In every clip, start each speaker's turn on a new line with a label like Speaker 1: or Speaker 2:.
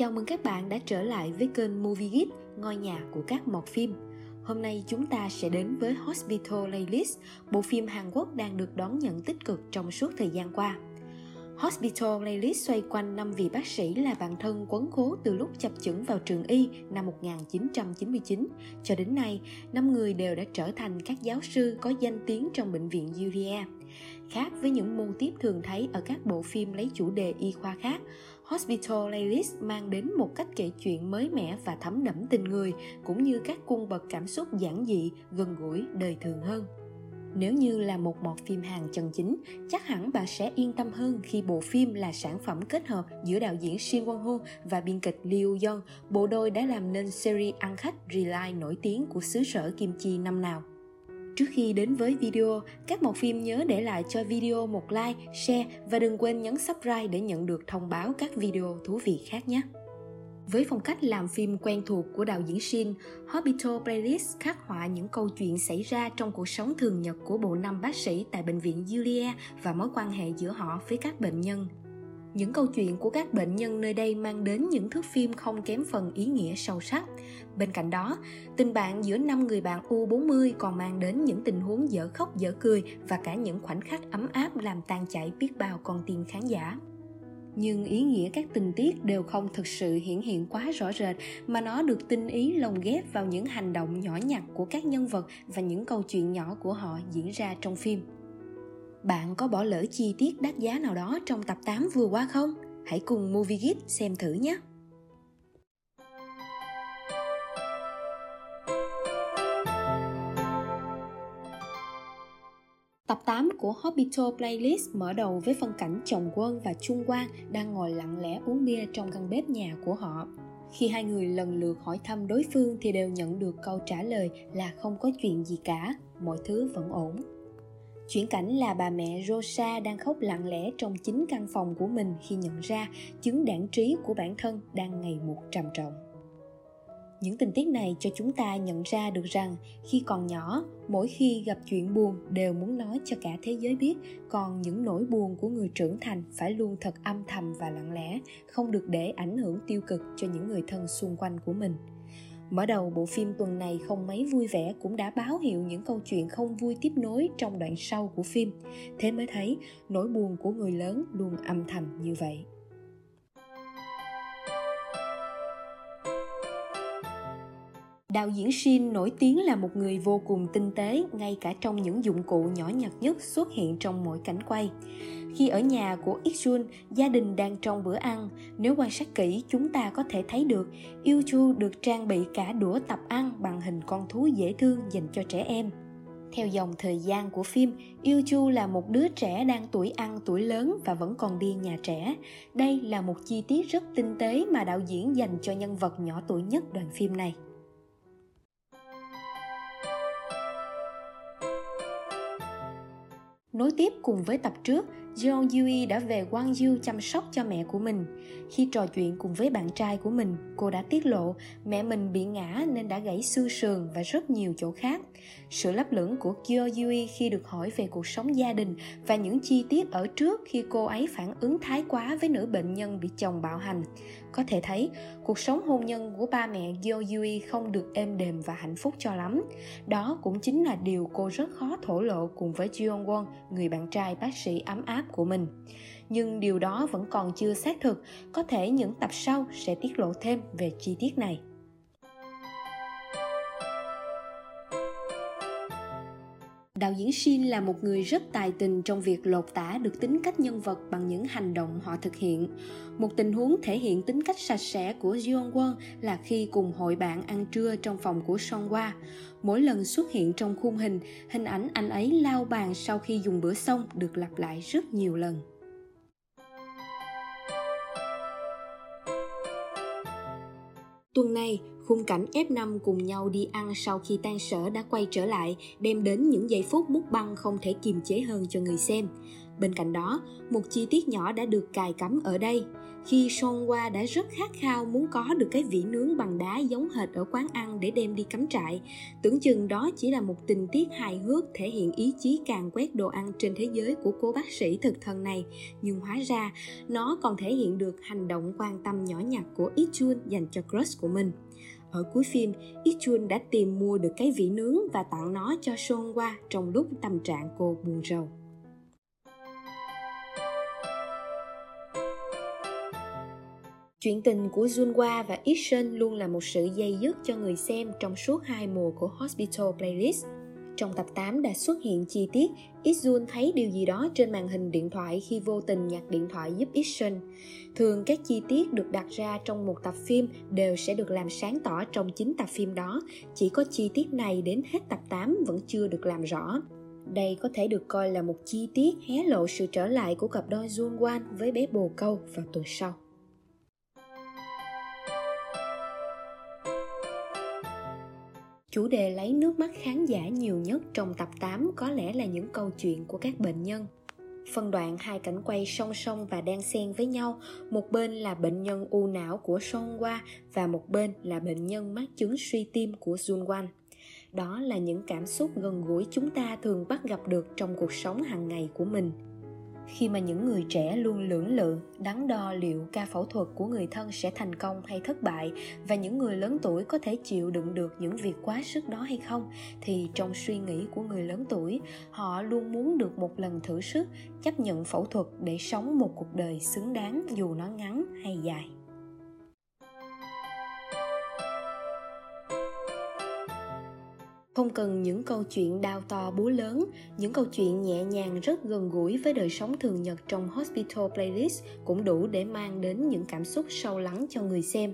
Speaker 1: Chào mừng các bạn đã trở lại với kênh Movie Geek, ngôi nhà của các mọt phim. Hôm nay chúng ta sẽ đến với Hospital Playlist, bộ phim Hàn Quốc đang được đón nhận tích cực trong suốt thời gian qua. Hospital Playlist xoay quanh năm vị bác sĩ là bạn thân quấn khố từ lúc chập chững vào trường y năm 1999 cho đến nay, năm người đều đã trở thành các giáo sư có danh tiếng trong bệnh viện Yuria. Khác với những mô tiếp thường thấy ở các bộ phim lấy chủ đề y khoa khác, Hospital Playlist mang đến một cách kể chuyện mới mẻ và thấm đẫm tình người, cũng như các cung bậc cảm xúc giản dị, gần gũi, đời thường hơn. Nếu như là một mọt phim hàng chân chính, chắc hẳn bạn sẽ yên tâm hơn khi bộ phim là sản phẩm kết hợp giữa đạo diễn Shin Won Ho và biên kịch Lee Young, bộ đôi đã làm nên series ăn khách Rely nổi tiếng của xứ sở Kim Chi năm nào. Trước khi đến với video, các mọt phim nhớ để lại cho video một like, share và đừng quên nhấn subscribe để nhận được thông báo các video thú vị khác nhé. Với phong cách làm phim quen thuộc của đạo diễn Shin, Hospital Playlist khắc họa những câu chuyện xảy ra trong cuộc sống thường nhật của bộ năm bác sĩ tại bệnh viện Julia và mối quan hệ giữa họ với các bệnh nhân. Những câu chuyện của các bệnh nhân nơi đây mang đến những thước phim không kém phần ý nghĩa sâu sắc. Bên cạnh đó, tình bạn giữa năm người bạn U40 còn mang đến những tình huống dở khóc dở cười và cả những khoảnh khắc ấm áp làm tan chảy biết bao con tim khán giả nhưng ý nghĩa các tình tiết đều không thực sự hiển hiện quá rõ rệt mà nó được tinh ý lồng ghép vào những hành động nhỏ nhặt của các nhân vật và những câu chuyện nhỏ của họ diễn ra trong phim. Bạn có bỏ lỡ chi tiết đắt giá nào đó trong tập 8 vừa qua không? Hãy cùng Movie Geek xem thử nhé! Tập 8 của Hospital Playlist mở đầu với phân cảnh chồng quân và Trung Quang đang ngồi lặng lẽ uống bia trong căn bếp nhà của họ. Khi hai người lần lượt hỏi thăm đối phương thì đều nhận được câu trả lời là không có chuyện gì cả, mọi thứ vẫn ổn. Chuyển cảnh là bà mẹ Rosa đang khóc lặng lẽ trong chính căn phòng của mình khi nhận ra chứng đảng trí của bản thân đang ngày một trầm trọng. Những tình tiết này cho chúng ta nhận ra được rằng khi còn nhỏ, mỗi khi gặp chuyện buồn đều muốn nói cho cả thế giới biết, còn những nỗi buồn của người trưởng thành phải luôn thật âm thầm và lặng lẽ, không được để ảnh hưởng tiêu cực cho những người thân xung quanh của mình. Mở đầu bộ phim tuần này không mấy vui vẻ cũng đã báo hiệu những câu chuyện không vui tiếp nối trong đoạn sau của phim. Thế mới thấy, nỗi buồn của người lớn luôn âm thầm như vậy. Đạo diễn Shin nổi tiếng là một người vô cùng tinh tế, ngay cả trong những dụng cụ nhỏ nhặt nhất xuất hiện trong mỗi cảnh quay. Khi ở nhà của Ikjun, gia đình đang trong bữa ăn, nếu quan sát kỹ chúng ta có thể thấy được Yêu được trang bị cả đũa tập ăn bằng hình con thú dễ thương dành cho trẻ em. Theo dòng thời gian của phim, Yêu Chu là một đứa trẻ đang tuổi ăn tuổi lớn và vẫn còn đi nhà trẻ. Đây là một chi tiết rất tinh tế mà đạo diễn dành cho nhân vật nhỏ tuổi nhất đoàn phim này. Nối tiếp cùng với tập trước, John Yui đã về Gwangju chăm sóc cho mẹ của mình. Khi trò chuyện cùng với bạn trai của mình, cô đã tiết lộ mẹ mình bị ngã nên đã gãy xương sườn và rất nhiều chỗ khác. Sự lấp lửng của Kyo Yui khi được hỏi về cuộc sống gia đình và những chi tiết ở trước khi cô ấy phản ứng thái quá với nữ bệnh nhân bị chồng bạo hành. Có thể thấy, cuộc sống hôn nhân của ba mẹ Kyo Yui không được êm đềm và hạnh phúc cho lắm. Đó cũng chính là điều cô rất khó thổ lộ cùng với Jeon Won, người bạn trai bác sĩ ấm áp của mình. Nhưng điều đó vẫn còn chưa xác thực, có thể những tập sau sẽ tiết lộ thêm về chi tiết này. Đạo diễn Shin là một người rất tài tình trong việc lột tả được tính cách nhân vật bằng những hành động họ thực hiện. Một tình huống thể hiện tính cách sạch sẽ của Jeon Won là khi cùng hội bạn ăn trưa trong phòng của Song Hwa. Mỗi lần xuất hiện trong khung hình, hình ảnh anh ấy lao bàn sau khi dùng bữa xong được lặp lại rất nhiều lần. Tuần này, khung cảnh F5 cùng nhau đi ăn sau khi tan sở đã quay trở lại, đem đến những giây phút bút băng không thể kiềm chế hơn cho người xem. Bên cạnh đó, một chi tiết nhỏ đã được cài cắm ở đây. Khi Sonwa đã rất khát khao muốn có được cái vỉ nướng bằng đá giống hệt ở quán ăn để đem đi cắm trại, tưởng chừng đó chỉ là một tình tiết hài hước thể hiện ý chí càng quét đồ ăn trên thế giới của cô bác sĩ thực thần này, nhưng hóa ra nó còn thể hiện được hành động quan tâm nhỏ nhặt của Ichun dành cho crush của mình. Ở cuối phim, Ichun đã tìm mua được cái vỉ nướng và tặng nó cho Sonwa trong lúc tâm trạng cô buồn rầu. Chuyện tình của Junhwa và Ishun luôn là một sự dây dứt cho người xem trong suốt hai mùa của Hospital Playlist. Trong tập 8 đã xuất hiện chi tiết Ishun thấy điều gì đó trên màn hình điện thoại khi vô tình nhặt điện thoại giúp Ishun. Thường các chi tiết được đặt ra trong một tập phim đều sẽ được làm sáng tỏ trong chính tập phim đó, chỉ có chi tiết này đến hết tập 8 vẫn chưa được làm rõ. Đây có thể được coi là một chi tiết hé lộ sự trở lại của cặp đôi Jun Wan với bé bồ câu vào tuần sau. Chủ đề lấy nước mắt khán giả nhiều nhất trong tập 8 có lẽ là những câu chuyện của các bệnh nhân. Phân đoạn hai cảnh quay song song và đang xen với nhau, một bên là bệnh nhân u não của Song Hwa và một bên là bệnh nhân mắc chứng suy tim của Jun Wan. Đó là những cảm xúc gần gũi chúng ta thường bắt gặp được trong cuộc sống hàng ngày của mình khi mà những người trẻ luôn lưỡng lự, đắn đo liệu ca phẫu thuật của người thân sẽ thành công hay thất bại và những người lớn tuổi có thể chịu đựng được những việc quá sức đó hay không, thì trong suy nghĩ của người lớn tuổi, họ luôn muốn được một lần thử sức, chấp nhận phẫu thuật để sống một cuộc đời xứng đáng dù nó ngắn hay dài. Không cần những câu chuyện đau to búa lớn, những câu chuyện nhẹ nhàng rất gần gũi với đời sống thường nhật trong hospital playlist cũng đủ để mang đến những cảm xúc sâu lắng cho người xem.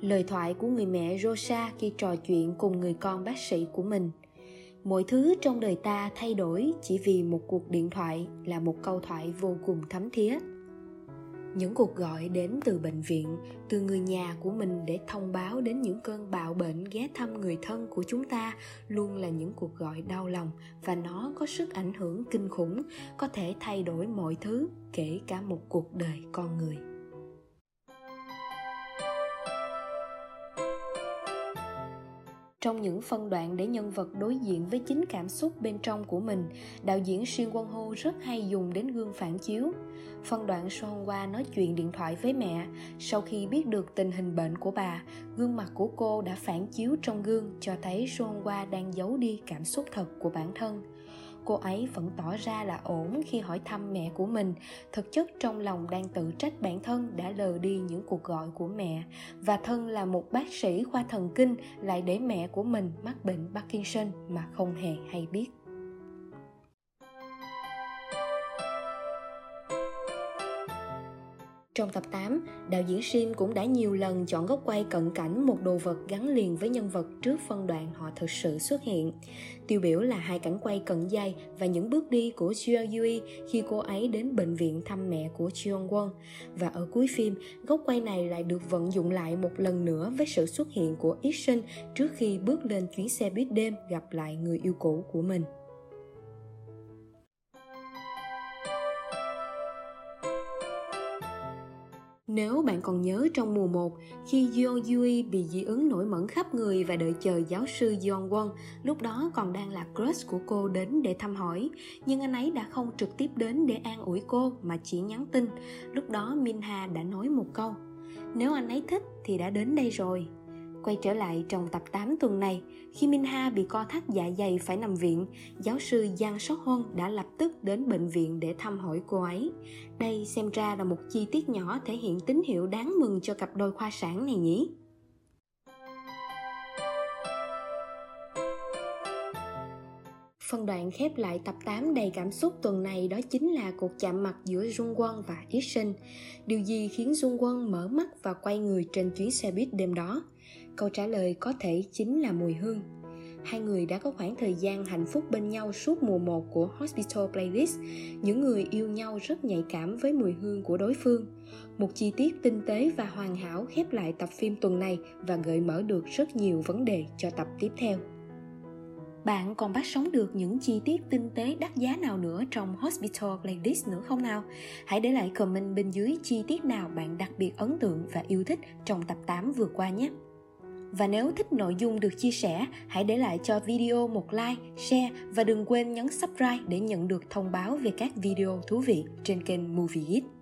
Speaker 1: Lời thoại của người mẹ rosa khi trò chuyện cùng người con bác sĩ của mình. Mọi thứ trong đời ta thay đổi chỉ vì một cuộc điện thoại là một câu thoại vô cùng thấm thía những cuộc gọi đến từ bệnh viện, từ người nhà của mình để thông báo đến những cơn bạo bệnh ghé thăm người thân của chúng ta luôn là những cuộc gọi đau lòng và nó có sức ảnh hưởng kinh khủng, có thể thay đổi mọi thứ kể cả một cuộc đời con người. Trong những phân đoạn để nhân vật đối diện với chính cảm xúc bên trong của mình, đạo diễn xuyên quân hô rất hay dùng đến gương phản chiếu. Phân đoạn sohn qua nói chuyện điện thoại với mẹ, sau khi biết được tình hình bệnh của bà, gương mặt của cô đã phản chiếu trong gương cho thấy sohn qua đang giấu đi cảm xúc thật của bản thân cô ấy vẫn tỏ ra là ổn khi hỏi thăm mẹ của mình. Thực chất trong lòng đang tự trách bản thân đã lờ đi những cuộc gọi của mẹ. Và thân là một bác sĩ khoa thần kinh lại để mẹ của mình mắc bệnh parkinson mà không hề hay biết. Trong tập 8, đạo diễn Shin cũng đã nhiều lần chọn góc quay cận cảnh một đồ vật gắn liền với nhân vật trước phân đoạn họ thực sự xuất hiện. Tiêu biểu là hai cảnh quay cận dây và những bước đi của Jeo Yui khi cô ấy đến bệnh viện thăm mẹ của Jeong Won. Và ở cuối phim, góc quay này lại được vận dụng lại một lần nữa với sự xuất hiện của Ishin trước khi bước lên chuyến xe buýt đêm gặp lại người yêu cũ của mình. Nếu bạn còn nhớ trong mùa 1, khi Yeon Yui bị dị ứng nổi mẩn khắp người và đợi chờ giáo sư Yeon Won, lúc đó còn đang là crush của cô đến để thăm hỏi, nhưng anh ấy đã không trực tiếp đến để an ủi cô mà chỉ nhắn tin. Lúc đó Min Ha đã nói một câu, nếu anh ấy thích thì đã đến đây rồi. Quay trở lại trong tập 8 tuần này, khi Minha bị co thắt dạ dày phải nằm viện, giáo sư Giang Sóc Hôn đã lập tức đến bệnh viện để thăm hỏi cô ấy. Đây xem ra là một chi tiết nhỏ thể hiện tín hiệu đáng mừng cho cặp đôi khoa sản này nhỉ? Phân đoạn khép lại tập 8 đầy cảm xúc tuần này đó chính là cuộc chạm mặt giữa Dung Quân và Yết Sinh. Điều gì khiến Dung Quân mở mắt và quay người trên chuyến xe buýt đêm đó? Câu trả lời có thể chính là mùi hương hai người đã có khoảng thời gian hạnh phúc bên nhau suốt mùa 1 của Hospital Playlist. Những người yêu nhau rất nhạy cảm với mùi hương của đối phương. Một chi tiết tinh tế và hoàn hảo khép lại tập phim tuần này và gợi mở được rất nhiều vấn đề cho tập tiếp theo. Bạn còn bắt sống được những chi tiết tinh tế đắt giá nào nữa trong Hospital Playlist nữa không nào? Hãy để lại comment bên dưới chi tiết nào bạn đặc biệt ấn tượng và yêu thích trong tập 8 vừa qua nhé. Và nếu thích nội dung được chia sẻ, hãy để lại cho video một like, share và đừng quên nhấn subscribe để nhận được thông báo về các video thú vị trên kênh Movie Geek.